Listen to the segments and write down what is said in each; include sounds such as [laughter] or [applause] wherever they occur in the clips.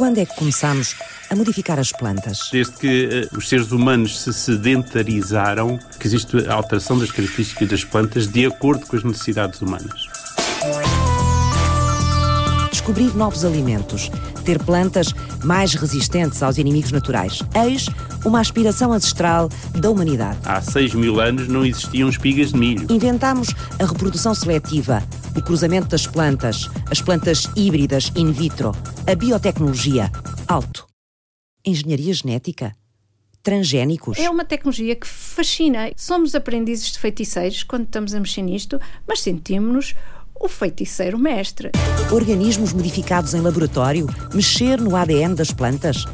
Quando é que começamos a modificar as plantas? Desde que uh, os seres humanos se sedentarizaram, que existe a alteração das características das plantas de acordo com as necessidades humanas. Descobrir novos alimentos, ter plantas mais resistentes aos inimigos naturais. Eis uma aspiração ancestral da humanidade. Há 6 mil anos não existiam espigas de milho. Inventámos a reprodução seletiva, o cruzamento das plantas, as plantas híbridas in vitro, a biotecnologia. Alto. Engenharia genética. Transgénicos. É uma tecnologia que fascina. Somos aprendizes de feiticeiros quando estamos a mexer nisto, mas sentimos-nos o feiticeiro mestre. Organismos modificados em laboratório, mexer no ADN das plantas.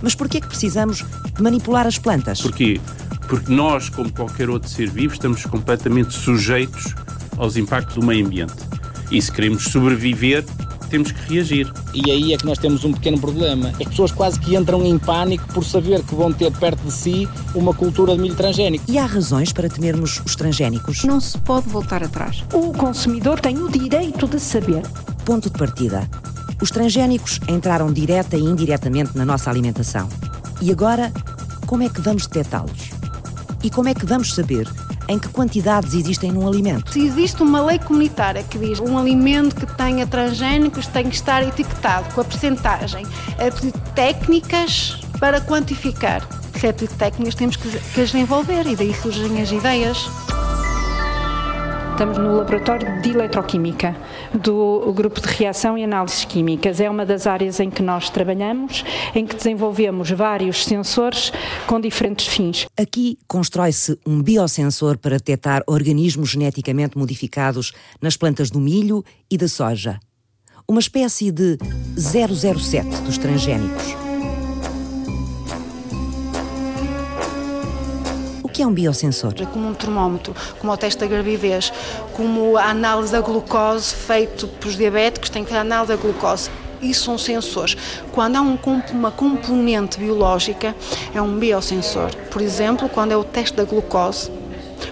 Mas por que é que precisamos de manipular as plantas? Porquê? Porque nós, como qualquer outro ser vivo, estamos completamente sujeitos aos impactos do meio ambiente. E se queremos sobreviver, temos que reagir. E aí é que nós temos um pequeno problema. As pessoas quase que entram em pânico por saber que vão ter perto de si uma cultura de milho transgénico. E há razões para temermos os transgénicos? Não se pode voltar atrás. O consumidor tem o direito de saber. Ponto de partida. Os transgénicos entraram direta e indiretamente na nossa alimentação. E agora, como é que vamos detectá-los? E como é que vamos saber em que quantidades existem num alimento. Se existe uma lei comunitária que diz um alimento que tenha transgénicos tem que estar etiquetado com a percentagem, preciso técnicas para quantificar. Se é técnicas, temos que as desenvolver e daí surgem as ideias. Estamos no laboratório de eletroquímica do grupo de reação e análises químicas. É uma das áreas em que nós trabalhamos, em que desenvolvemos vários sensores com diferentes fins. Aqui constrói-se um biosensor para detectar organismos geneticamente modificados nas plantas do milho e da soja. Uma espécie de 007 dos transgénicos. Que é um biosensor? É como um termómetro, como o teste da gravidez, como a análise da glucose feito pelos diabéticos, tem que a análise da glucose isso são sensores. Quando há um, uma componente biológica, é um biosensor. Por exemplo, quando é o teste da glucose,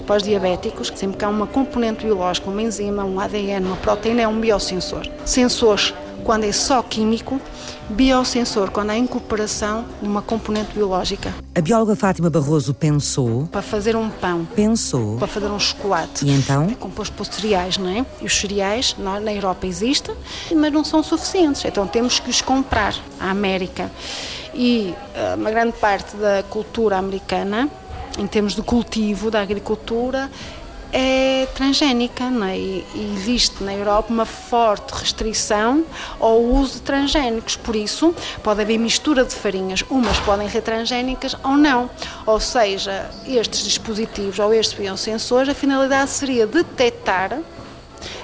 para os diabéticos, sempre que há uma componente biológica, uma enzima, um ADN, uma proteína, é um biosensor. Sensores, quando é só químico, biosensor, quando há incorporação de uma componente biológica. A bióloga Fátima Barroso pensou. Para fazer um pão. Pensou. Para fazer um chocolate. E então? É composto por cereais, não é? E os cereais na Europa existem, mas não são suficientes. Então temos que os comprar à América. E eh, uma grande parte da cultura americana, em termos de cultivo, da agricultura, é transgénica é? e existe na Europa uma forte restrição ao uso de transgénicos, por isso pode haver mistura de farinhas, umas podem ser transgénicas ou não, ou seja, estes dispositivos ou estes biosensores, a finalidade seria detectar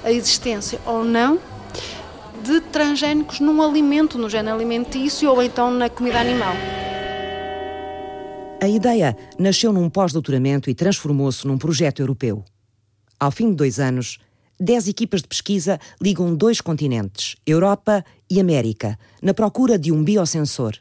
a existência ou não de transgénicos num alimento, no género alimentício ou então na comida animal. A ideia nasceu num pós-doutoramento e transformou-se num projeto europeu. Ao fim de dois anos, dez equipas de pesquisa ligam dois continentes, Europa e América, na procura de um biosensor.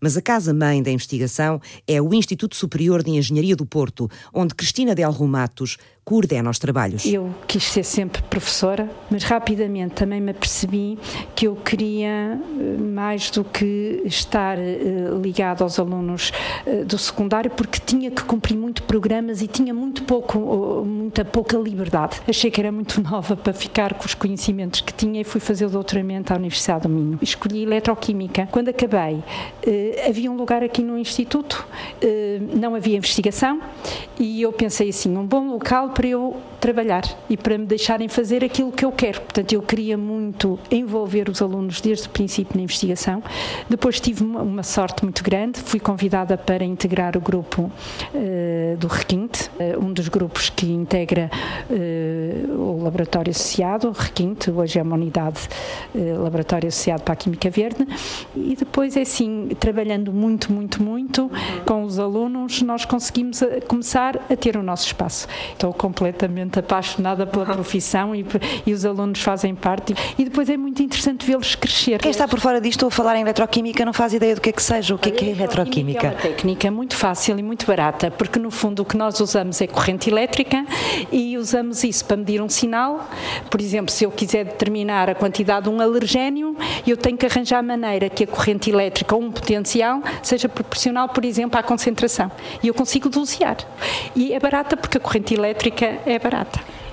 Mas a casa-mãe da investigação é o Instituto Superior de Engenharia do Porto, onde Cristina Del Rumatos coordena os trabalhos. Eu quis ser sempre professora, mas rapidamente também me apercebi que eu queria eh, mais do que estar uh, ligado aos alunos uh, do secundário, porque tinha que cumprir muito programas e tinha muito pouco, muita pouca liberdade. Achei que era muito [laughs] nova para ficar com os conhecimentos que tinha e fui fazer o doutoramento à Universidade do Minho. Escolhi eletroquímica. Quando acabei, havia um lugar aqui no Instituto, eh, não havia investigação e eu pensei assim, um bom local eu trabalhar e para me deixarem fazer aquilo que eu quero. Portanto, eu queria muito envolver os alunos desde o princípio na investigação. Depois tive uma sorte muito grande, fui convidada para integrar o grupo uh, do Requinte, uh, um dos grupos que integra uh, o laboratório associado, o Requinte, hoje é uma unidade laboratório associado para a Química Verde, e depois é assim, trabalhando muito, muito, muito com os alunos, nós conseguimos a, começar a ter o nosso espaço. Estou completamente absolutamente apaixonada pela profissão e, e os alunos fazem parte. E depois é muito interessante vê-los crescer. Quem está por fora disto, estou a falar em eletroquímica, não faz ideia do que é que seja. O que é que é eletroquímica? É uma técnica muito fácil e muito barata, porque no fundo o que nós usamos é corrente elétrica e usamos isso para medir um sinal. Por exemplo, se eu quiser determinar a quantidade de um alergénio, eu tenho que arranjar a maneira que a corrente elétrica ou um potencial seja proporcional, por exemplo, à concentração. E eu consigo dosear. E é barata porque a corrente elétrica é barata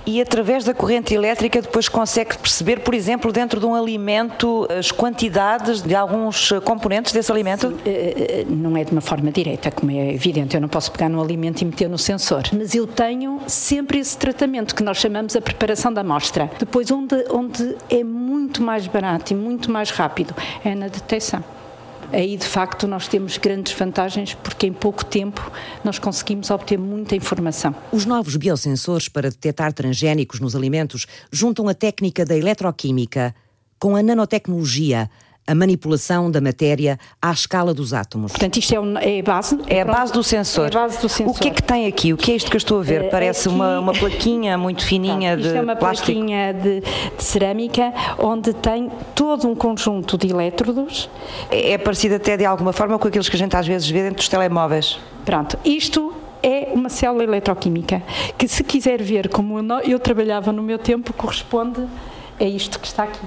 e através da corrente elétrica depois consegue perceber, por exemplo, dentro de um alimento, as quantidades de alguns componentes desse alimento? Sim, eh, eh, não é de uma forma direta, como é evidente, eu não posso pegar no alimento e meter no sensor, mas eu tenho sempre esse tratamento que nós chamamos a preparação da amostra. Depois, onde, onde é muito mais barato e muito mais rápido, é na detecção aí de facto nós temos grandes vantagens porque em pouco tempo nós conseguimos obter muita informação. Os novos biosensores para detectar transgénicos nos alimentos juntam a técnica da eletroquímica com a nanotecnologia a manipulação da matéria à escala dos átomos. Portanto, isto é, é a base? É a base do sensor. É a base do sensor. O que é que tem aqui? O que é isto que eu estou a ver? Eh, Parece aqui... uma, uma plaquinha muito fininha de plástico. Isto é uma plástico. plaquinha de, de, cerâmica onde tem todo um conjunto de elétrodos. É, é parecido até de alguma forma com aqueles que a gente às vezes vê dentro dos telemóveis. Pronto, isto é uma célula eletroquímica que se quiser ver como eu trabalhava no meu tempo corresponde a isto que está aqui.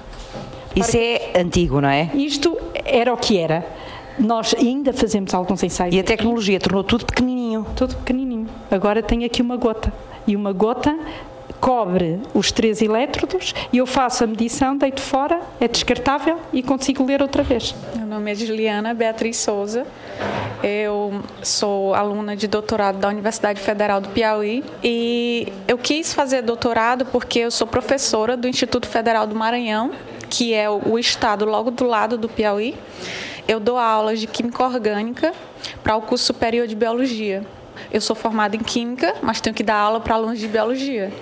Isso é antigo, não é? Isto era o que era. Nós ainda fazemos alguns ensaios. E a tecnologia tornou tudo pequenininho. Tudo pequenininho. Agora tem aqui uma gota. E uma gota cobre os três elétrodos e eu faço a medição, deito fora, é descartável e consigo ler outra vez. Meu nome é Juliana Beatriz Souza. Eu sou aluna de doutorado da Universidade Federal do Piauí e eu quis fazer doutorado porque eu sou professora do Instituto Federal do Maranhão que é o estado logo do lado do Piauí. Eu dou aulas de Química Orgânica para o curso superior de Biologia. Eu sou formada em Química, mas tenho que dar aula para alunos de Biologia.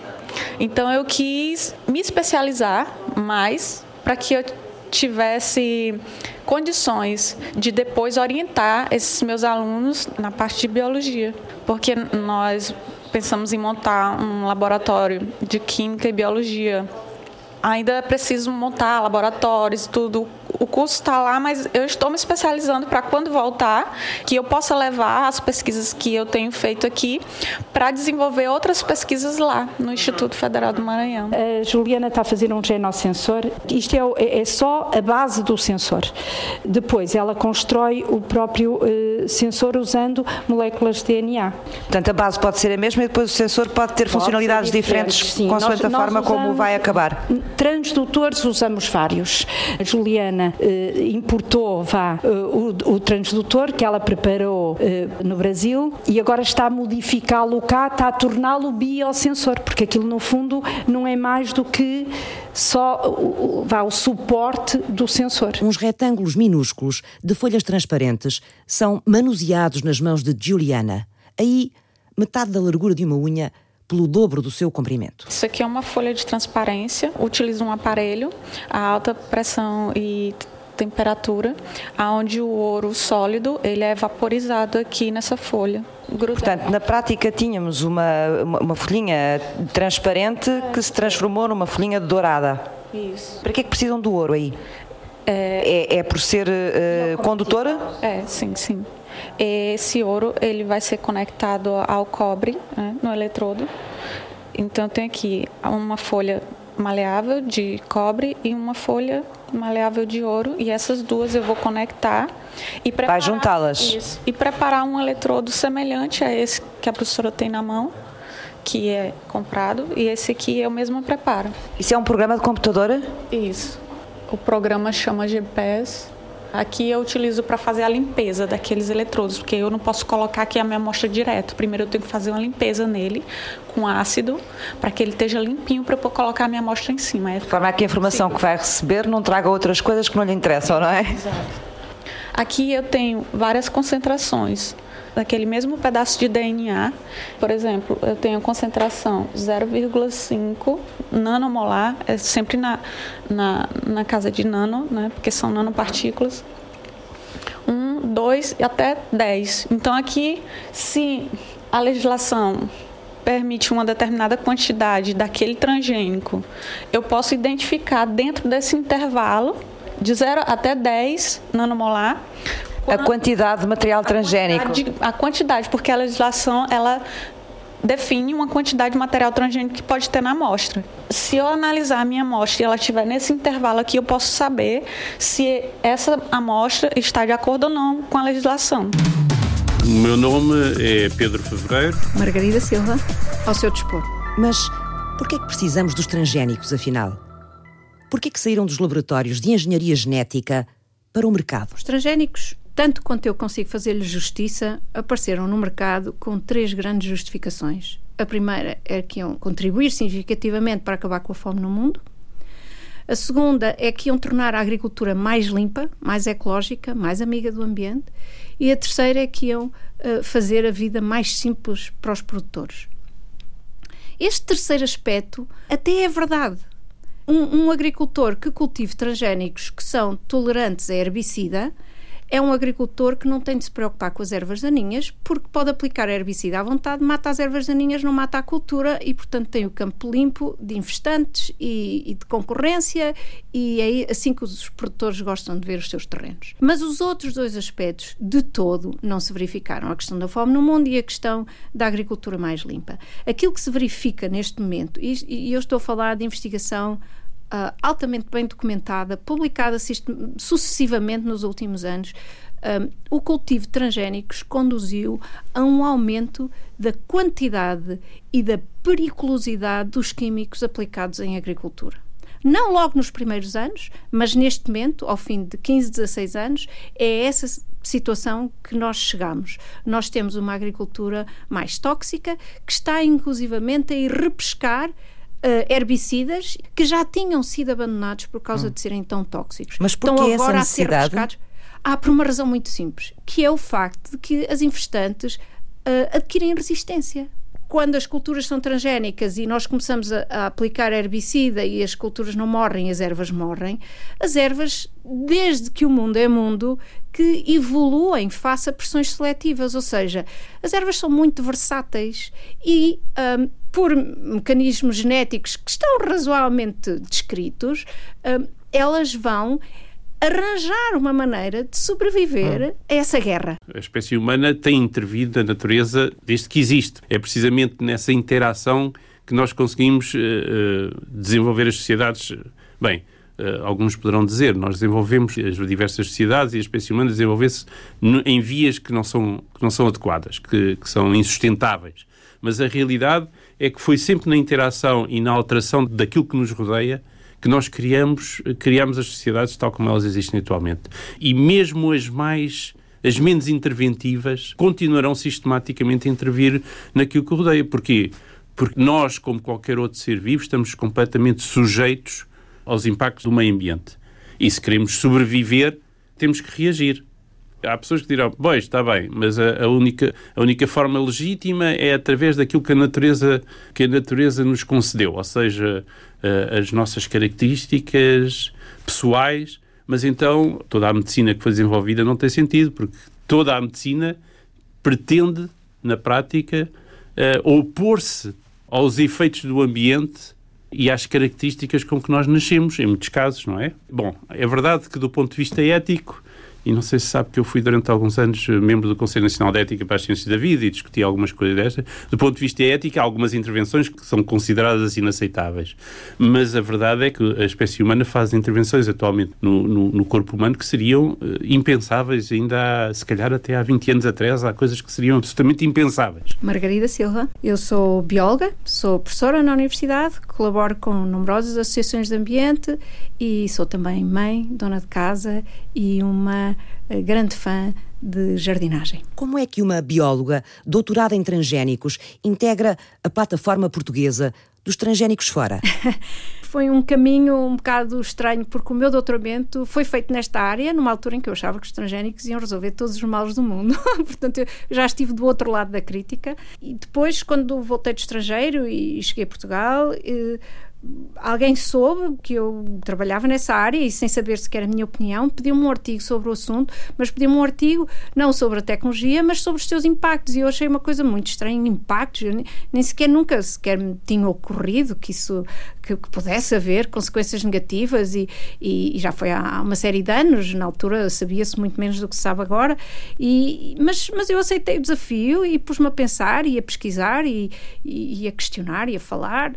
Então eu quis me especializar mais para que eu tivesse condições de depois orientar esses meus alunos na parte de biologia, porque nós pensamos em montar um laboratório de química e biologia ainda é preciso montar laboratórios, tudo. O curso está lá, mas eu estou me especializando para quando voltar, que eu possa levar as pesquisas que eu tenho feito aqui para desenvolver outras pesquisas lá no Instituto Federal do Maranhão. A Juliana está a fazer um genossensor. Isto é, é, é só a base do sensor. Depois ela constrói o próprio uh, sensor usando moléculas de DNA. Portanto, a base pode ser a mesma e depois o sensor pode ter pode funcionalidades diferentes, sim. consoante nós, a forma como vai acabar. Transdutores usamos vários. A Juliana eh, importou vá, eh, o, o, transdutor que ela preparou eh, no Brasil e agora está a modificá-lo cá, está a torná-lo biosensor, porque aquilo no fundo não é mais do que só vá, o suporte do sensor. Uns retângulos minúsculos de folhas transparentes são manuseados nas mãos de Juliana. Aí, metade da largura de uma unha pelo dobro do seu comprimento. Isso aqui é uma folha de transparência. Utiliza um aparelho a alta pressão e temperatura, aonde o ouro sólido ele é vaporizado aqui nessa folha. Grudado. Portanto, na prática tínhamos uma, uma, uma folhinha transparente que se transformou numa folhinha dourada. Isso. Para que é que precisam do ouro aí? É, é, é por ser uh, condutora? É, sim, sim. Esse ouro ele vai ser conectado ao cobre né, no eletrodo. Então tem aqui uma folha maleável de cobre e uma folha maleável de ouro e essas duas eu vou conectar e preparar, vai juntá-las e preparar um eletrodo semelhante a esse que a professora tem na mão que é comprado e esse aqui eu mesma preparo. Isso é um programa de computadora? Isso. O programa chama GPS Aqui eu utilizo para fazer a limpeza daqueles eletrodos, porque eu não posso colocar aqui a minha amostra direto. Primeiro eu tenho que fazer uma limpeza nele com ácido, para que ele esteja limpinho para eu colocar a minha amostra em cima. De forma que a informação Sim. que vai receber não traga outras coisas que não lhe interessam, não é? Exato. Aqui eu tenho várias concentrações daquele mesmo pedaço de DNA. Por exemplo, eu tenho concentração 0,5 nanomolar, é sempre na, na, na casa de nano, né, porque são nanopartículas. 1, 2 e até 10. Então aqui, se a legislação permite uma determinada quantidade daquele transgênico, eu posso identificar dentro desse intervalo de 0 até 10 nanomolar a quantidade de material transgênico. A quantidade, a quantidade, porque a legislação ela define uma quantidade de material transgênico que pode ter na amostra. Se eu analisar a minha amostra e ela estiver nesse intervalo aqui, eu posso saber se essa amostra está de acordo ou não com a legislação. O meu nome é Pedro Fevereiro. Margarida Silva, ao seu dispor. Mas por que é que precisamos dos transgénicos, afinal? Por que é que saíram dos laboratórios de engenharia genética para o mercado? Os transgénicos tanto quanto eu consigo fazer-lhe justiça, apareceram no mercado com três grandes justificações. A primeira é que iam contribuir significativamente para acabar com a fome no mundo. A segunda é que iam tornar a agricultura mais limpa, mais ecológica, mais amiga do ambiente. E a terceira é que iam uh, fazer a vida mais simples para os produtores. Este terceiro aspecto até é verdade. Um, um agricultor que cultive transgénicos que são tolerantes a herbicida é um agricultor que não tem de se preocupar com as ervas daninhas, porque pode aplicar herbicida à vontade, mata as ervas daninhas, não mata a cultura e, portanto, tem o campo limpo de infestantes e, e de concorrência, e é assim que os produtores gostam de ver os seus terrenos. Mas os outros dois aspectos, de todo, não se verificaram: a questão da fome no mundo e a questão da agricultura mais limpa. Aquilo que se verifica neste momento, e, e eu estou a falar de investigação uh, altamente bem documentada, publicada sucessivamente nos últimos anos, um, o cultivo de transgénicos conduziu a um aumento da quantidade e da periculosidade dos químicos aplicados em agricultura. Não logo nos primeiros anos, mas neste momento, ao fim de 15, 16 anos, é essa situação que nós chegamos. Nós temos uma agricultura mais tóxica que está inclusivamente a ir repescar herbicidas que já tinham sido abandonados por causa hum. de serem tão tóxicos. Mas por que essa necessidade? Há por uma razão muito simples, que é o facto de que as infestantes uh, adquirem resistência. Quando as culturas são transgénicas e nós começamos a, a, aplicar herbicida e as culturas não morrem, as ervas morrem, as ervas, desde que o mundo é mundo, que evoluem face a pressões seletivas, ou seja, as ervas são muito versáteis e um, por mecanismos genéticos que estão razoavelmente descritos, um, elas vão arranjar uma maneira de sobreviver ah. a essa guerra. A espécie humana tem intervido na natureza desde que existe. É precisamente nessa interação que nós conseguimos uh, desenvolver as sociedades. Bem, uh, alguns poderão dizer, nós desenvolvemos as diversas sociedades e a espécie humana desenvolveu-se em vias que não são, que não são adequadas, que, que são insustentáveis. Mas a realidade é que foi sempre na interação e na alteração daquilo que nos rodeia que nós criamos, criamos as sociedades tal como elas existem atualmente. E mesmo as mais as menos interventivas continuarão sistematicamente a intervir naquilo que rodeia. Porquê? Porque nós, como qualquer outro ser vivo, estamos completamente sujeitos aos impactos do meio ambiente. E se queremos sobreviver, temos que reagir. Há pessoas que dirão, pois, está bem, mas a, a, única, a única forma legítima é através daquilo que a natureza, que a natureza nos concedeu, ou seja, uh, as nossas características pessoais, mas então toda a medicina que foi desenvolvida não tem sentido, porque toda a medicina pretende, na prática, uh, opor-se aos efeitos do ambiente e às características com que nós nascemos, em muitos casos, não é? Bom, é verdade que do ponto de vista ético, e não sei se sabe que eu fui durante alguns anos eh, membro do Conselho Nacional de Ética para as Ciências da Vida e discuti algumas coisas destas. Do ponto de vista ético, há algumas intervenções que são consideradas inaceitáveis. Mas a verdade é que a espécie humana faz intervenções atualmente no, no, no corpo humano que seriam uh, impensáveis ainda há, se calhar até há 20 anos atrás, há coisas que seriam absolutamente impensáveis. Margarida Silva, eu sou bióloga, sou professora na universidade, colaboro com numerosas associações de ambiente e sou também mãe, dona de casa e uma eh, grande fã de jardinagem. Como é que uma bióloga doutorada em transgénicos integra a plataforma portuguesa dos transgénicos fora? [laughs] foi um caminho um bocado estranho, porque o meu doutoramento foi feito nesta área, numa altura em que eu achava que os transgénicos iam resolver todos os males do mundo. [laughs] Portanto, eu já estive do outro lado da crítica. E depois, quando voltei do estrangeiro e cheguei a Portugal, eh, alguém soube que eu trabalhava nessa área e sem saber sequer a minha opinião, pediu-me um artigo sobre o assunto, mas pediu-me um artigo não sobre a tecnologia, mas sobre os seus impactos. E eu achei uma coisa muito estranha, impactos. Nem, nem sequer nunca sequer me tinha ocorrido que isso que, que pudesse haver consequências negativas e, e, e, já foi há uma série de anos, na altura sabia-se muito menos do que se sabe agora, e, mas, mas eu aceitei o desafio e pus-me a pensar e a pesquisar e, e, e a questionar e a falar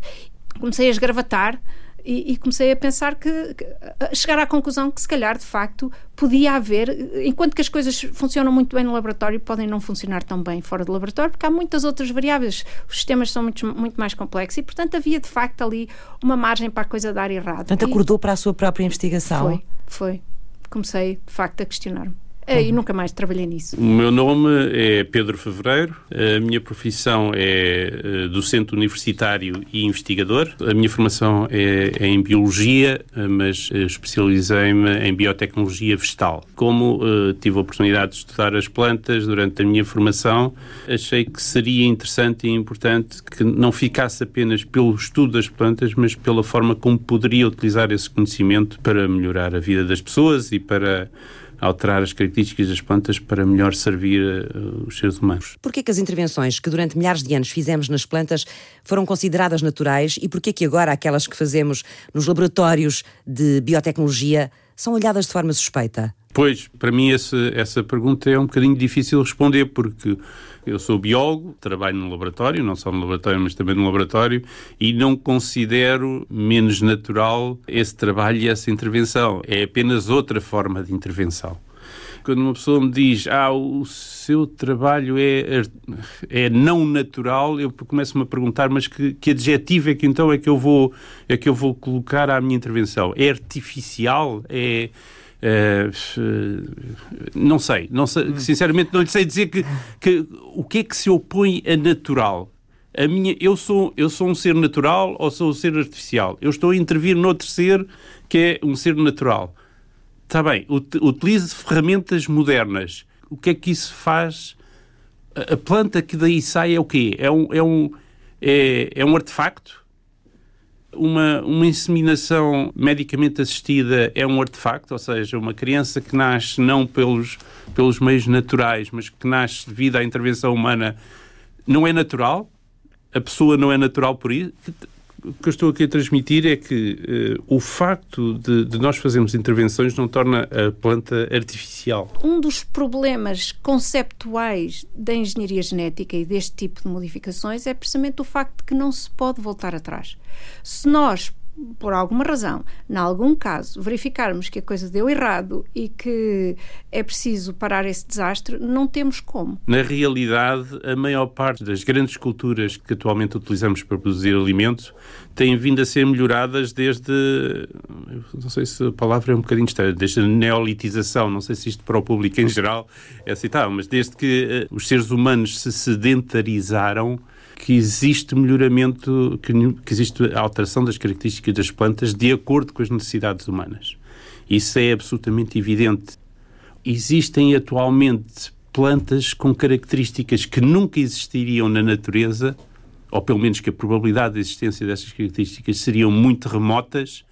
comecei a esgravatar e, e, comecei a pensar que, que, a chegar à conclusão que se calhar de facto podia haver, enquanto que as coisas funcionam muito bem no laboratório, podem não funcionar tão bem fora do laboratório, porque há muitas outras variáveis, os sistemas são muito, muito mais complexos e portanto havia de facto ali uma margem para a coisa dar errado. Portanto, acordou para a sua própria investigação? Foi, foi. Comecei de facto a questionar-me. E nunca mais trabalhei nisso. O meu nome é Pedro Fevereiro, a minha profissão é eh, docente universitário e investigador. A minha formação é, é em Biologia, mas eh, especializei-me em Biotecnologia Vegetal. Como uh, tive a oportunidade de estudar as plantas durante a minha formação, achei que seria interessante e importante que não ficasse apenas pelo estudo das plantas, mas pela forma como poderia utilizar esse conhecimento para melhorar a vida das pessoas e para alterar as características das plantas para melhor servir uh, os seres humanos. Porquê que as intervenções que durante milhares de anos fizemos nas plantas foram consideradas naturais e porquê que agora aquelas que fazemos nos laboratórios de biotecnologia são olhadas de forma suspeita? Pois, para mim essa, essa pergunta é um bocadinho difícil de responder, porque eu sou biólogo, trabalho no laboratório, não só no laboratório, mas também no laboratório, e não considero menos natural esse trabalho e essa intervenção. É apenas outra forma de intervenção quando uma pessoa me diz ah, o seu trabalho é, é não natural, eu começo-me a perguntar, mas que, que adjetivo é que então é que eu vou é que eu vou colocar à minha intervenção? É artificial? É não sei, não sei, sinceramente não lhe sei dizer que, que, o que é que se opõe a natural. A minha, eu, sou, eu sou um ser natural ou sou um ser artificial? Eu estou a intervir noutro ser que é um ser natural. Está bem, utilize ferramentas modernas. O que é que isso faz? A planta que daí sai é o quê? É um, é um, é, é um artefacto? Uma, uma inseminação medicamente assistida é um artefacto, ou seja, uma criança que nasce não pelos, pelos meios naturais, mas que nasce devido à intervenção humana, não é natural? A pessoa não é natural por isso? O que eu estou aqui a transmitir é que uh, o facto de, de, nós fazermos intervenções não torna a planta artificial. Um dos problemas conceptuais da engenharia genética e deste tipo de modificações é precisamente o facto de que não se pode voltar atrás. Se nós por alguma razão, em algum caso, verificarmos que a coisa deu errado e que é preciso parar esse desastre, não temos como. Na realidade, a maior parte das grandes culturas que atualmente utilizamos para produzir alimentos têm vindo a ser melhoradas desde, não sei se a palavra é um bocadinho estranha, desde a neolitização, não sei se isto para o público em geral é aceitável, mas desde que uh, os seres humanos se sedentarizaram, que existe melhoramento, que, que existe alteração das características das plantas de acordo com as necessidades humanas. Isso é absolutamente evidente. Existem atualmente plantas com características que nunca existiriam na natureza, ou pelo menos que a probabilidade de existência dessas características seriam muito remotas,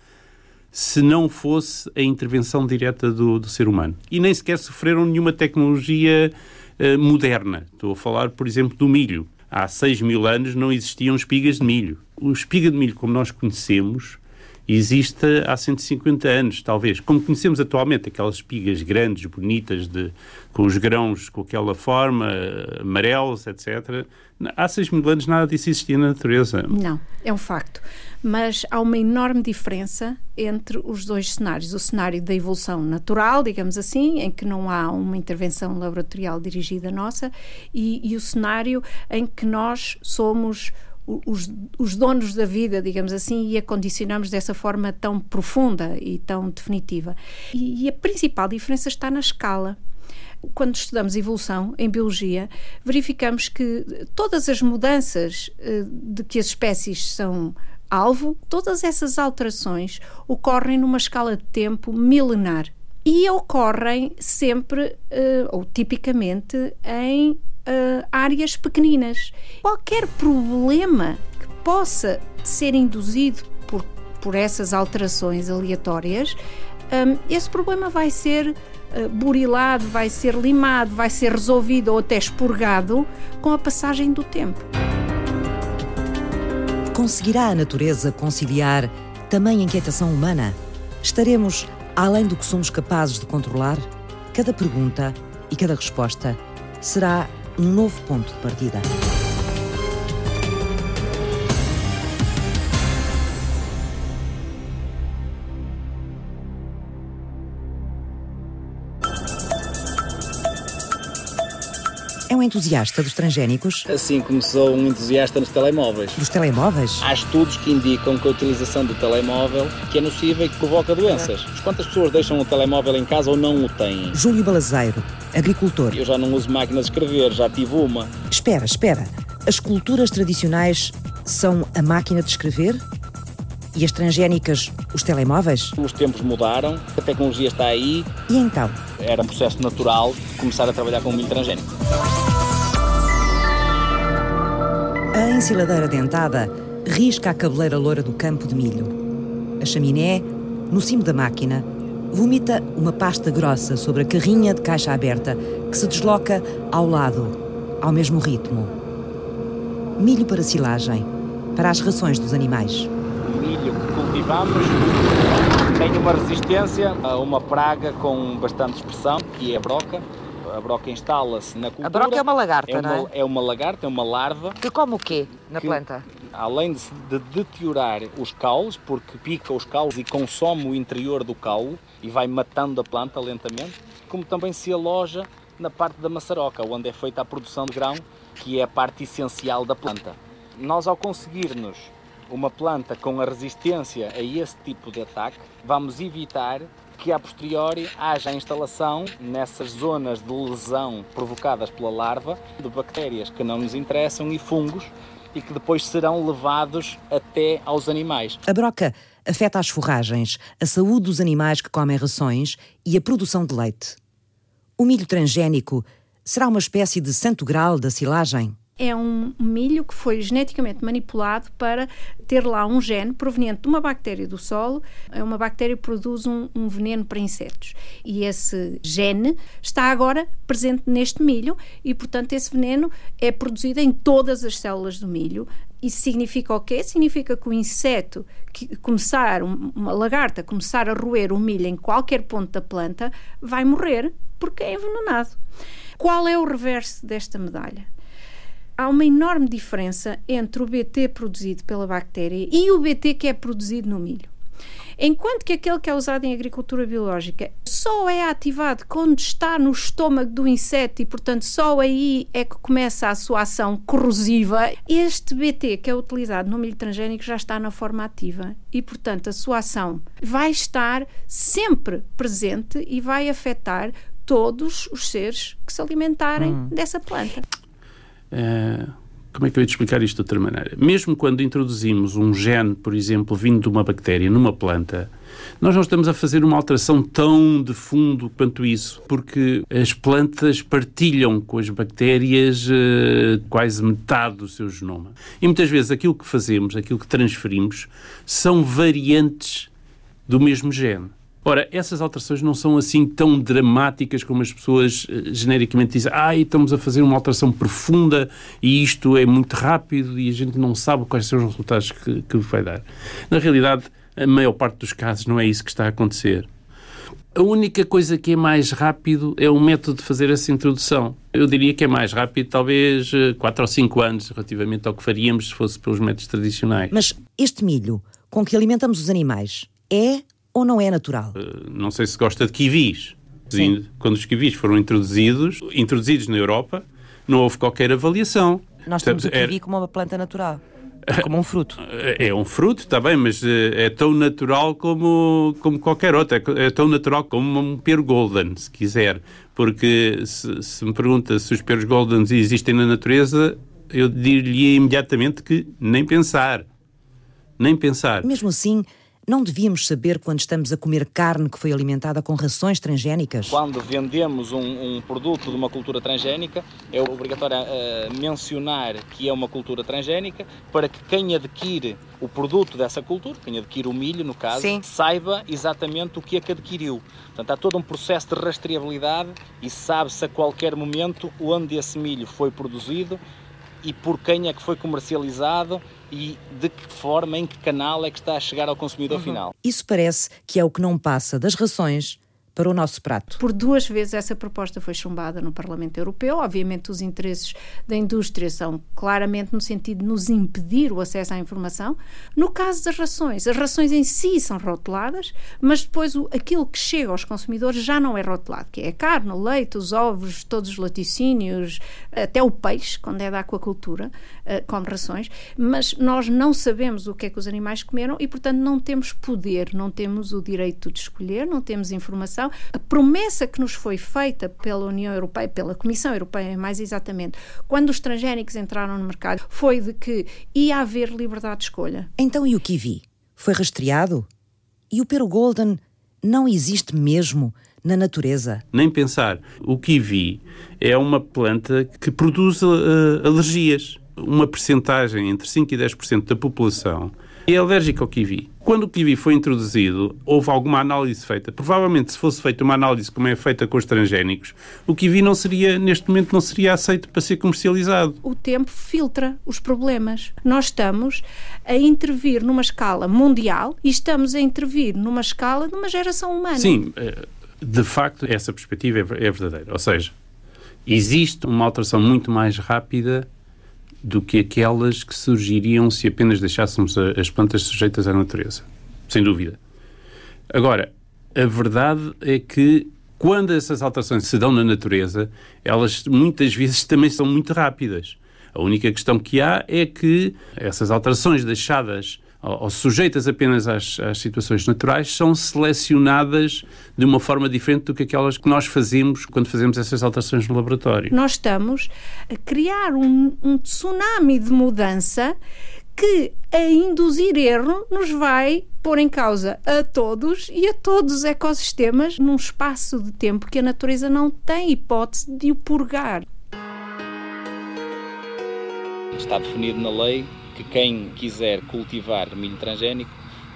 se não fosse a intervenção direta do, do ser humano. E nem sequer sofreram nenhuma tecnologia uh, moderna. Estou a falar, por exemplo, do milho há 6 mil anos não existiam espigas de milho. O espiga de milho, como nós conhecemos, existe há 150 anos, talvez. Como conhecemos atualmente, aquelas espigas grandes, bonitas, de, com os grãos com aquela forma, amarelos, etc. Há 6 mil anos nada disso existia na natureza. Não, é um facto. Mas há uma enorme diferença entre os dois cenários. O cenário da evolução natural, digamos assim, em que não há uma intervenção laboratorial dirigida nossa, e, e o cenário em que nós somos os, os, donos da vida, digamos assim, e a condicionamos dessa forma tão profunda e tão definitiva. E, e a principal diferença está na escala quando estudamos evolução em biologia, verificamos que todas as mudanças uh, de que as espécies são alvo, todas essas alterações ocorrem numa escala de tempo milenar e ocorrem sempre, uh, ou tipicamente, em uh, áreas pequeninas. Qualquer problema que possa ser induzido por por essas alterações aleatórias, um, esse problema vai ser burilado, vai ser limado, vai ser resolvido ou até expurgado com a passagem do tempo. Conseguirá a natureza conciliar tamanha inquietação humana? Estaremos além do que somos capazes de controlar? Cada pergunta e cada resposta será um novo ponto de partida. É um entusiasta dos transgénicos? Assim como sou um entusiasta nos telemóveis. Dos telemóveis? Há estudos que indicam que a utilização do telemóvel que é nociva e que provoca doenças. Quantas pessoas deixam o telemóvel em casa ou não o têm? Júlio Balazeiro, agricultor. Eu já não uso máquinas de escrever, já tive uma. Espera, espera. As culturas tradicionais são a máquina de escrever? E as transgénicas, os telemóveis? Os tempos mudaram, a tecnologia está aí. E então? Era um processo natural começar a trabalhar com o milho transgénico. A ensiladeira dentada risca a cabeleira loura do campo de milho. A chaminé, no cimo da máquina, vomita uma pasta grossa sobre a carrinha de caixa aberta que se desloca ao lado, ao mesmo ritmo. Milho para silagem, para as rações dos animais milho que cultivamos tem uma resistência a uma praga com bastante expressão, que é a broca. A broca instala-se na cultura. A broca é uma lagarta, é uma, não é? É uma lagarta, é uma larva. Que come o quê na que, planta? Além de, de deteriorar os caules, porque pica os caules e consome o interior do caule e vai matando a planta lentamente, como também se aloja na parte da maçaroca, onde é feita a produção de grão, que é a parte essencial da planta. Nós, ao conseguirmos uma planta com a resistência a esse tipo de ataque, vamos evitar que a posteriori haja a instalação nessas zonas de lesão provocadas pela larva de bactérias que não nos interessam e fungos e que depois serão levados até aos animais. A broca afeta as forragens, a saúde dos animais que comem rações e a produção de leite. O milho transgénico será uma espécie de santo grau da silagem? É um milho que foi geneticamente manipulado para ter lá um gene proveniente de uma bactéria do solo. É uma bactéria que produz um, um, veneno para insetos. E esse gene está agora presente neste milho e, portanto, esse veneno é produzido em todas as células do milho. Isso significa o quê? Significa que o inseto que começar, uma lagarta, começar a roer o milho em qualquer ponto da planta, vai morrer porque é envenenado. Qual é o reverso desta medalha? Há uma enorme diferença entre o BT produzido pela bactéria e o BT que é produzido no milho. Enquanto que aquele que é usado em agricultura biológica só é ativado quando está no estômago do inseto e, portanto, só aí é que começa a sua ação corrosiva, este BT que é utilizado no milho transgénico já está na forma ativa e, portanto, a sua ação vai estar sempre presente e vai afetar todos os seres que se alimentarem hum. dessa planta. Uh, como é que eu ia te explicar isto de outra maneira? Mesmo quando introduzimos um gene, por exemplo, vindo de uma bactéria numa planta, nós não estamos a fazer uma alteração tão de fundo quanto isso, porque as plantas partilham com as bactérias uh, quase metade do seu genoma. E muitas vezes aquilo que fazemos, aquilo que transferimos, são variantes do mesmo gene. Ora, essas alterações não são assim tão dramáticas como as pessoas uh, genericamente dizem. Ah, estamos a fazer uma alteração profunda e isto é muito rápido e a gente não sabe quais são os resultados que, que vai dar. Na realidade, a maior parte dos casos não é isso que está a acontecer. A única coisa que é mais rápido é o método de fazer essa introdução. Eu diria que é mais rápido, talvez 4 eh, ou 5 anos, relativamente ao que faríamos se fosse pelos métodos tradicionais. Mas este milho com que alimentamos os animais é ou não é natural? Uh, não sei se gosta de kiwis. Sim. Quando os kiwis foram introduzidos, introduzidos na Europa, não houve qualquer avaliação. Nós temos Portanto, o kiwi como uma planta natural. [laughs] Como um fruto. É um fruto, está bem, mas eh, é tão natural como, como qualquer outro. É, é tão natural como um peru golden, se quiser. Porque se, se me pergunta se os peros golden existem na natureza, eu diria imediatamente que nem pensar. Nem pensar. Mesmo assim, Não devíamos saber quando estamos a comer carne que foi alimentada com rações transgénicas? Quando vendemos um, um produto de uma cultura transgénica, é obrigatório uh, mencionar que é uma cultura transgénica para que quem adquire o produto dessa cultura, quem adquire o milho, no caso, Sim. saiba exatamente o que é que adquiriu. Portanto, há todo um processo de rastreabilidade e sabe-se a qualquer momento onde esse milho foi produzido e por quem é que foi comercializado e de que forma, em que canal é que está a chegar ao consumidor uhum. final. Isso parece que é o que não passa das rações para o nosso prato. Por duas vezes essa proposta foi chumbada no Parlamento Europeu. Obviamente, os interesses da indústria são claramente no sentido de nos impedir o acesso à informação. No caso das rações, as rações em si são rotuladas, mas depois o, aquilo que chega aos consumidores já não é rotulado, que é a carne, o leite, os ovos, todos os laticínios, até o peixe, quando é da aquacultura, uh, come rações, mas nós não sabemos o que é que os animais comeram e, portanto, não temos poder, não temos o direito de escolher, não temos informação a promessa que nos foi feita pela União Europeia, pela Comissão Europeia, mais exatamente, quando os transgénicos entraram no mercado, foi de que ia haver liberdade de escolha. Então e o kiwi? Foi rastreado? E o pero golden não existe mesmo na natureza? Nem pensar. O kiwi é uma planta que produz uh, alergias. Uma percentagem entre 5 e 10% da população é alérgica ao kiwi. Quando o kiwi foi introduzido, houve alguma análise feita. Provavelmente, se fosse feita uma análise como é feita com os transgénicos, o kiwi não seria, neste momento, não seria aceito para ser comercializado. O tempo filtra os problemas. Nós estamos a intervir numa escala mundial e estamos a intervir numa escala de uma geração humana. Sim, eh, de facto, essa perspectiva é, é verdadeira. Ou seja, existe uma alteração muito mais rápida do que aquelas que surgiriam se apenas deixássemos as plantas sujeitas à natureza. Sem dúvida. Agora, a verdade é que quando essas alterações se dão na natureza, elas muitas vezes também são muito rápidas. A única questão que há é que essas alterações deixadas ou, sujeitas apenas às, às, situações naturais, são selecionadas de uma forma diferente do que aquelas que nós fazemos quando fazemos essas alterações no laboratório. Nós estamos a criar um, um tsunami de mudança que, a induzir erro, nos vai pôr em causa a todos e a todos os ecossistemas num espaço de tempo que a natureza não tem hipótese de o purgar. Está definido na lei que quem quiser cultivar milho transgénico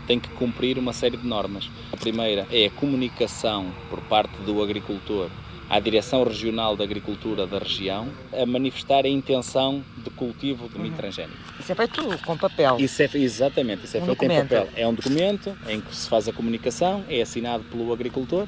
tem que cumprir uma série de normas. A primeira é a comunicação por parte do agricultor à Direção Regional da Agricultura da região a manifestar a intenção de cultivo de milho uhum. transgénico. Isso é feito com papel? Isso é, exatamente, isso é um feito documento. em papel. É um documento em que se faz a comunicação, é assinado pelo agricultor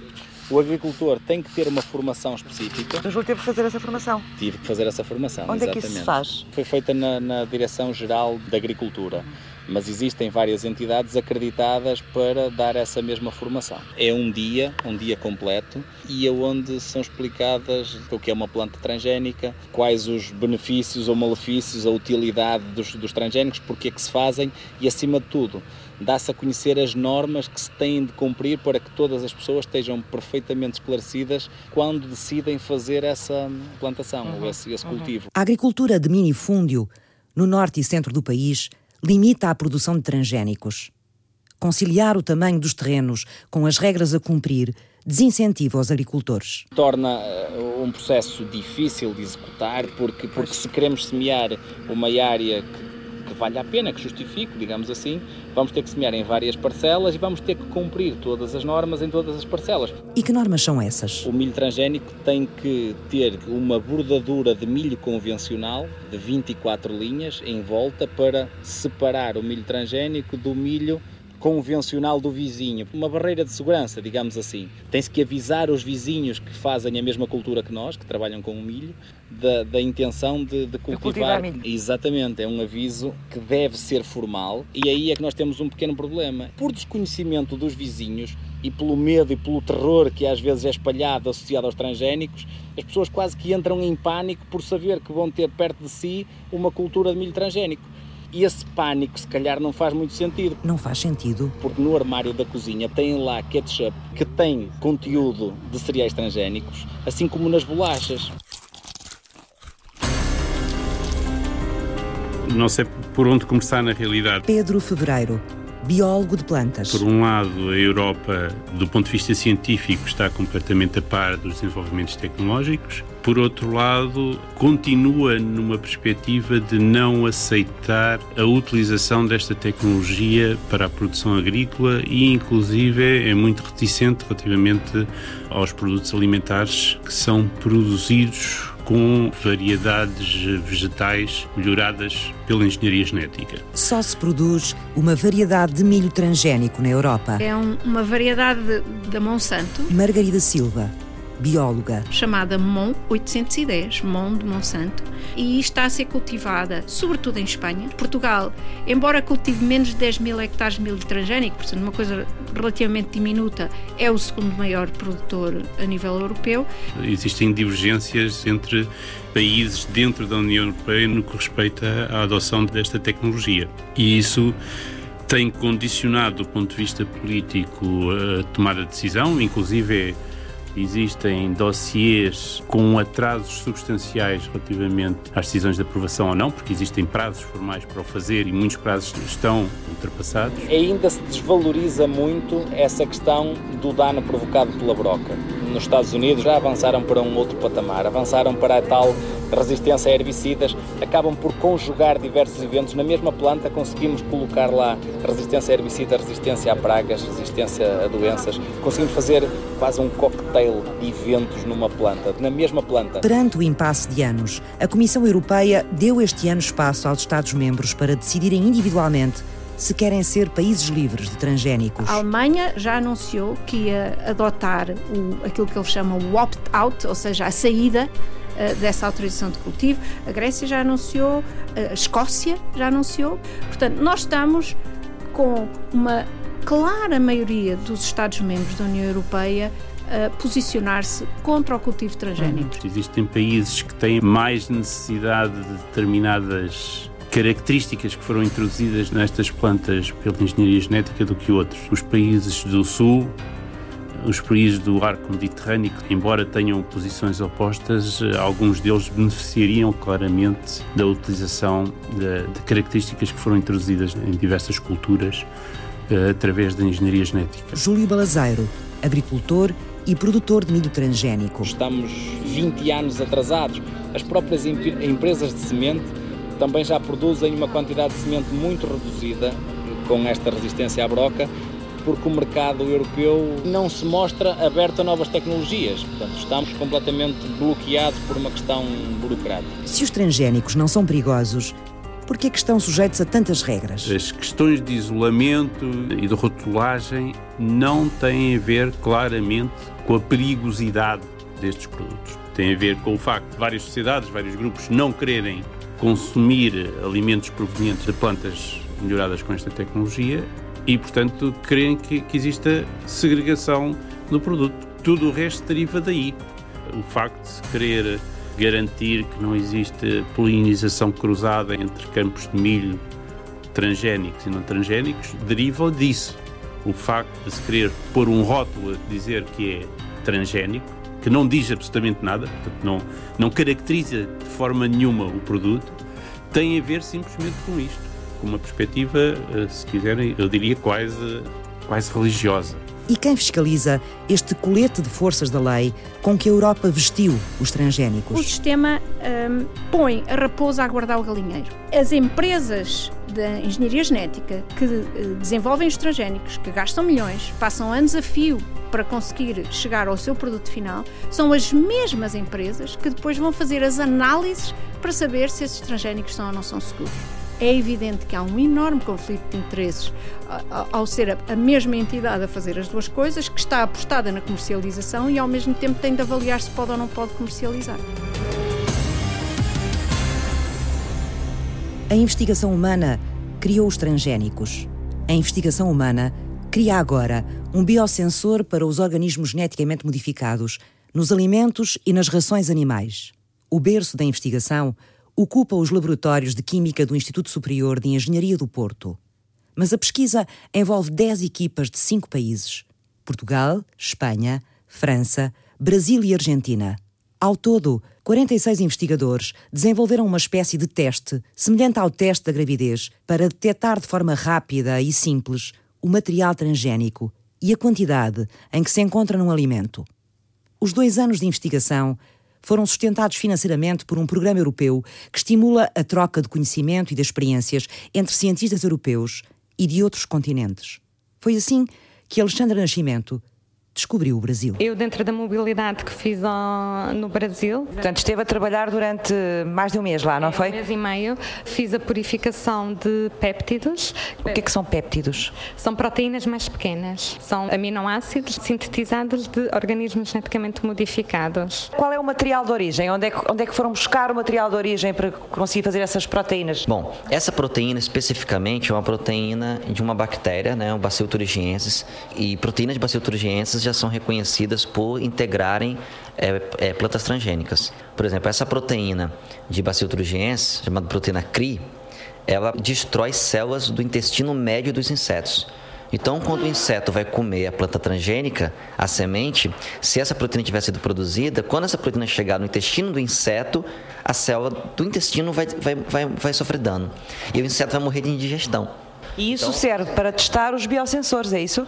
o agricultor tem que ter uma formação específica. Tu Júlio teve que fazer essa formação? Tive que fazer essa formação, Onde exatamente. é que isso se faz? Foi feita na, na Direção-Geral da Agricultura. Mas existem várias entidades acreditadas para dar essa mesma formação. É um dia, um dia completo, e é onde são explicadas o que é uma planta transgénica, quais os benefícios ou malefícios, a utilidade dos, dos transgénicos, porque é que se fazem e, acima de tudo, dá-se a conhecer as normas que se têm de cumprir para que todas as pessoas estejam perfeitamente esclarecidas quando decidem fazer essa plantação uhum, ou esse, esse uhum. cultivo. A agricultura de minifúndio, no norte e centro do país, limita a produção de transgénicos. Conciliar o tamanho dos terrenos com as regras a cumprir desincentiva os agricultores. Torna uh, um processo difícil de executar, porque, porque se queremos semear uma área que que vale a pena, que justifique, digamos assim, vamos ter que semear em várias parcelas e vamos ter que cumprir todas as normas em todas as parcelas. E que normas são essas? O milho transgénico tem que ter uma bordadura de milho convencional de 24 linhas em volta para separar o milho transgénico do milho convencional do vizinho, uma barreira de segurança, digamos assim. Tem-se que avisar os vizinhos que fazem a mesma cultura que nós, que trabalham com o milho, da, da intenção de, de cultivar. De cultivar Exatamente, é um aviso que deve ser formal e aí é que nós temos um pequeno problema. Por desconhecimento dos vizinhos e pelo medo e pelo terror que às vezes é espalhado associado aos transgénicos, as pessoas quase que entram em pânico por saber que vão ter perto de si uma cultura de milho transgénico. E esse pânico, se calhar, não faz muito sentido. Não faz sentido. Porque no armário da cozinha tem lá ketchup que tem conteúdo de cereais transgénicos, assim como nas bolachas. Não sei por onde começar na realidade. Pedro Fevereiro, biólogo de plantas. Por um lado, a Europa, do ponto de vista científico, está completamente a par dos desenvolvimentos tecnológicos. Por outro lado, continua numa perspectiva de não aceitar a utilização desta tecnologia para a produção agrícola e, inclusive, é muito reticente relativamente aos produtos alimentares que são produzidos com variedades vegetais melhoradas pela engenharia genética. Só se produz uma variedade de milho transgénico na Europa. É um, uma variedade da Monsanto. Margarida Silva, bióloga. Chamada MON 810, MON de Monsanto, e está a ser cultivada sobretudo em Espanha. Portugal, embora cultive menos de 10 mil hectares de milho transgénico, portanto uma coisa relativamente diminuta, é o segundo maior produtor a nível europeu. Existem divergências entre países dentro da União Europeia no que respeita à adoção desta tecnologia. E isso tem condicionado, do ponto de vista político, a tomada de decisão, inclusive existem dossiês com atrasos substanciais relativamente às decisões de aprovação ou não, porque existem prazos formais para o fazer e muitos prazos estão ultrapassados. Ainda se desvaloriza muito essa questão do dano provocado pela broca. Nos Estados Unidos já avançaram para um outro patamar, avançaram para a tal resistência a herbicidas, acabam por conjugar diversos eventos na mesma planta, conseguimos colocar lá resistência a herbicida, resistência a pragas, resistência a doenças, conseguimos fazer quase um cocktail de eventos numa planta, na mesma planta. Perante o impasse de anos, a Comissão Europeia deu este ano espaço aos Estados-membros para decidirem individualmente se querem ser países livres de transgénicos. A Alemanha já anunciou que ia adotar o, aquilo que eles chamam o opt-out, ou seja, a saída uh, dessa autorização de cultivo. A Grécia já anunciou, uh, a Escócia já anunciou. Portanto, nós estamos com uma clara maioria dos Estados-membros da União Europeia a posicionar-se contra o cultivo transgénico. Existem países que têm mais necessidade de determinadas características que foram introduzidas nestas plantas pela engenharia genética do que outros. Os países do Sul, os países do arco mediterrâneo, embora tenham posições opostas, alguns deles beneficiariam claramente da utilização de, de características que foram introduzidas em diversas culturas uh, através da engenharia genética. Júlio Balazeiro, agricultor e produtor de milho transgénico. Estamos 20 anos atrasados. As próprias empresas de semente também já produzem uma quantidade de semente muito reduzida com esta resistência à broca, porque o mercado europeu não se mostra aberto a novas tecnologias. Portanto, estamos completamente bloqueados por uma questão burocrática. Se os transgénicos não são perigosos, por que é que estão sujeitos a tantas regras? As questões de isolamento e de rotulagem não têm a ver claramente com a perigosidade destes produtos. Tem a ver com o facto de várias sociedades, vários grupos não quererem consumir alimentos provenientes de plantas melhoradas com esta tecnologia e, portanto, querem que, que exista segregação no produto. Tudo o resto deriva daí. O facto de querer garantir que não existe polinização cruzada entre campos de milho transgénicos e não transgénicos deriva disso. O facto de se querer pôr um rótulo a dizer que é transgénico que não diz absolutamente nada, portanto, não, não caracteriza de forma nenhuma o produto, tem a ver simplesmente com isto, com uma perspectiva, eh, se quiserem, eu diria quase, quase religiosa. E quem fiscaliza este colete de forças da lei com que a Europa vestiu os transgénicos? O sistema hum, põe a raposa a guardar o galinheiro. As empresas da engenharia genética que eh, desenvolvem os transgénicos, que gastam milhões, passam anos a fio para conseguir chegar ao seu produto final, são as mesmas empresas que depois vão fazer as análises para saber se esses transgénicos são ou não são seguros. É evidente que há um enorme conflito de interesses ao ser a mesma entidade a fazer as duas coisas, que está apostada na comercialização e ao mesmo tempo tem de avaliar se pode ou não pode comercializar. A investigação humana criou os transgénicos. A investigação humana cria agora um biosensor para os organismos geneticamente modificados nos alimentos e nas rações animais. O berço da investigação ocupa os laboratórios de Química do Instituto Superior de Engenharia do Porto. Mas a pesquisa envolve 10 equipas de cinco países: Portugal, Espanha, França, Brasil e Argentina. Ao todo, 46 investigadores desenvolveram uma espécie de teste, semelhante ao teste da gravidez, para detectar de forma rápida e simples o material transgénico e a quantidade em que se encontra num alimento. Os dois anos de investigação foram sustentados financeiramente por um programa europeu que estimula a troca de conhecimento e de experiências entre cientistas europeus e de outros continentes. Foi assim que Alexandre Nascimento descobriu o Brasil. Eu, dentro da mobilidade que fiz no Brasil. Portanto, esteve a trabalhar durante mais de um mês lá, não foi? Um mês e meio. Fiz a purificação de péptidos. O que é que são péptidos? São proteínas mais pequenas. São aminoácidos sintetizados de organismos geneticamente modificados. Qual é o material de origem? Onde é que, onde é que foram buscar o material de origem para conseguir fazer essas proteínas? Bom, essa proteína especificamente é uma proteína de uma bactéria, né, o Bacillus thuringiensis, e proteínas de Bacillus thuringiensis já são reconhecidas por integrarem é, é, plantas transgênicas. Por exemplo, essa proteína de Bacillus thuringiensis, chamada proteína CRI, ela destrói células do intestino médio dos insetos. Então, quando o inseto vai comer a planta transgênica, a semente, se essa proteína tiver sido produzida, quando essa proteína chegar no intestino do inseto, a célula do intestino vai, vai, vai, vai sofrer dano. E o inseto vai morrer de indigestão. E isso então, serve para testar os biosensores, é isso?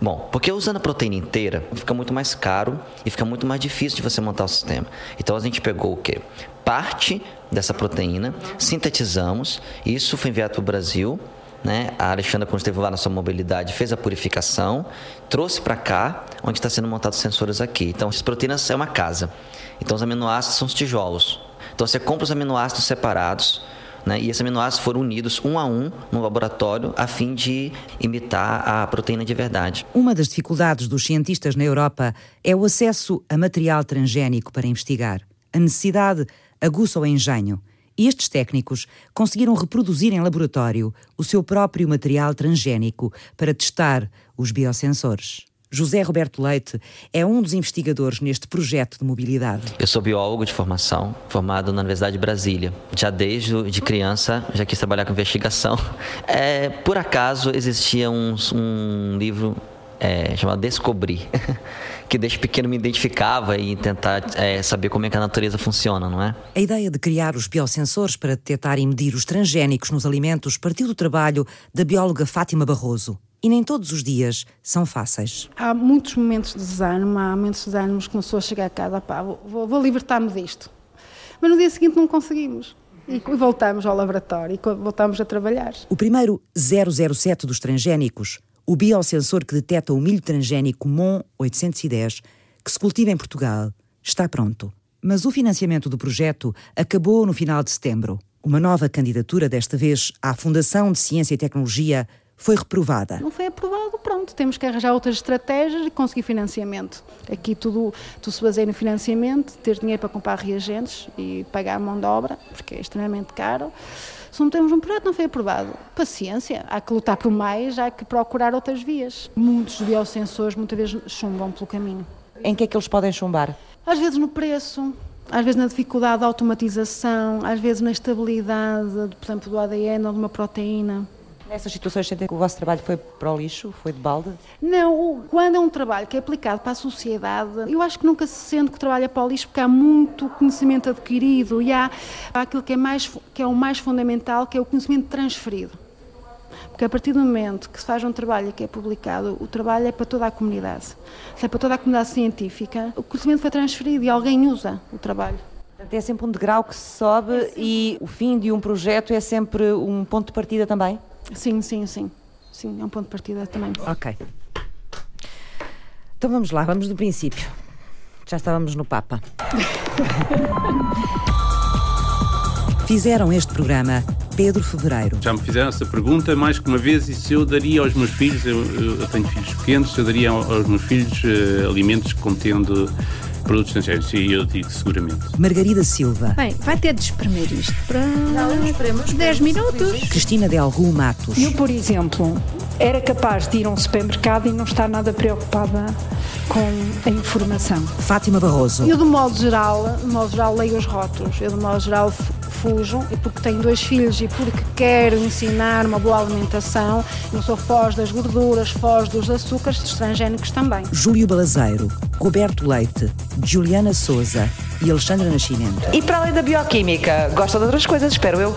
Bom, porque usando a proteína inteira fica muito mais caro e fica muito mais difícil de você montar o sistema. Então a gente pegou o quê? Parte dessa proteína, sintetizamos, isso foi enviado para o Brasil. Né? A Alexandra, quando esteve lá na sua mobilidade, fez a purificação, trouxe para cá, onde está sendo montados os sensores aqui. Então, as proteínas é uma casa. Então, os aminoácidos são os tijolos. Então, você compra os aminoácidos separados, né? E esses aminoácidos foram unidos um a um no laboratório a fim de imitar a proteína de verdade. Uma das dificuldades dos cientistas na Europa é o acesso a material transgénico para investigar. A necessidade aguça o engenho. E estes técnicos conseguiram reproduzir em laboratório o seu próprio material transgénico para testar os biosensores. José Roberto Leite é um dos investigadores neste projeto de mobilidade. Eu sou biólogo de formação, formado na Universidade de Brasília. Já desde de criança já quis trabalhar com investigação. [laughs] É, por acaso existia um, um livro é, chamado Descobrir, [laughs] que desde pequeno me identificava e tentar é, saber como é que a natureza funciona, não é? A ideia de criar os biosensores para detectar e medir os transgénicos nos alimentos partiu do trabalho da bióloga Fátima Barroso. E nem todos os dias são fáceis. Há muitos momentos de desânimo, há momentos de desânimo que começou a chegar a casa, pá, vou, vou libertar-me disto. Mas no dia seguinte não conseguimos. E voltamos ao laboratório e voltamos a trabalhar. O primeiro 007 dos transgénicos, o biosensor que detecta o milho transgénico MON 810, que se cultiva em Portugal, está pronto. Mas o financiamento do projeto acabou no final de setembro. Uma nova candidatura, desta vez à Fundação de Ciência e Tecnologia, foi reprovada. Não foi aprovado, pronto, temos que arranjar outras estratégias e conseguir financiamento. Aqui tudo, tudo se baseia no financiamento, ter dinheiro para comprar reagentes e pagar a mão de obra, porque é extremamente caro. Se não temos um projeto, não foi aprovado. Paciência, há que lutar por mais, há que procurar outras vias. Muitos biosensores muitas vezes chumbam pelo caminho. Em que é que eles podem chumbar? Às vezes no preço, às vezes na dificuldade da automatização, às vezes na estabilidade, por exemplo, do ADN ou de uma proteína. Nessas situações sentem que o vosso trabalho foi para o lixo, foi de balde? Não, quando é um trabalho que é aplicado para a sociedade, eu acho que nunca se sente que trabalha para o lixo porque há muito conhecimento adquirido e há, há aquilo que é, mais, que é o mais fundamental, que é o conhecimento transferido. Porque a partir do momento que se faz um trabalho que é publicado, o trabalho é para toda a comunidade. Se é para toda a comunidade científica, o conhecimento foi transferido e alguém usa o trabalho. É sempre um degrau que se sobe é e o fim de um projeto é sempre um ponto de partida também? Sim, sim, sim. Sim, é um ponto de partida também. Ok. Então vamos lá, vamos do princípio. Já estávamos no Papa. [laughs] Fizeram este programa Pedro Fevereiro. Já me fizeram essa pergunta mais que uma vez e se eu daria aos meus filhos, eu, eu tenho filhos pequenos, se eu daria aos meus filhos uh, alimentos contendo produtos transgénicos, e eu digo seguramente. Margarida Silva. Bem, vai ter de espremer isto para não, esperemos, 10 minutos. Cristina de Algu Matos. Eu, por exemplo, era capaz de ir a um supermercado e não estar nada preocupada com a informação. Fátima Barroso. Eu, de modo geral, de modo geral leio os rótulos. Eu, de modo geral, refujo e porque tenho dois filhos e porque quero ensinar uma boa alimentação, não sou foz das gorduras, foz dos açúcares, dos transgénicos também. Júlio Balazeiro, Roberto Leite, Juliana Souza e Alexandra Nascimento. E para além da bioquímica, gosta de outras coisas, espero eu.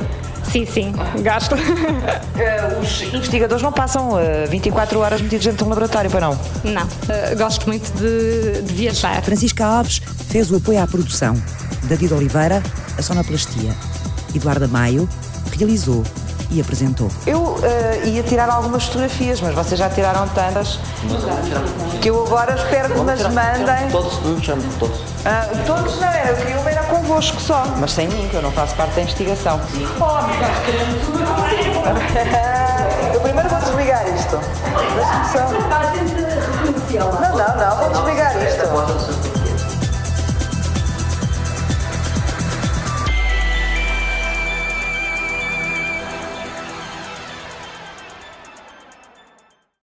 Sim, sim, gasto. Uh, [laughs] os investigadores não passam uh, eh, 24 horas metidos dentro de um laboratório, para não? Não, uh, gosto muito de, de, viajar. Francisca Alves fez o apoio à produção. David Oliveira, a sonoplastia. Eduarda Maio realizou e apresentou. Eu uh, ia tirar algumas fotografias, mas vocês já tiraram tantas que eu agora espero que me as mandem. Todos, todos. Uh, todos não, eu queria uma era convosco só, mas sem mim, que eu não faço parte da investigação. Consigo. [laughs] Eu primeiro vou desligar isto. Não, não, não, vou desligar isto.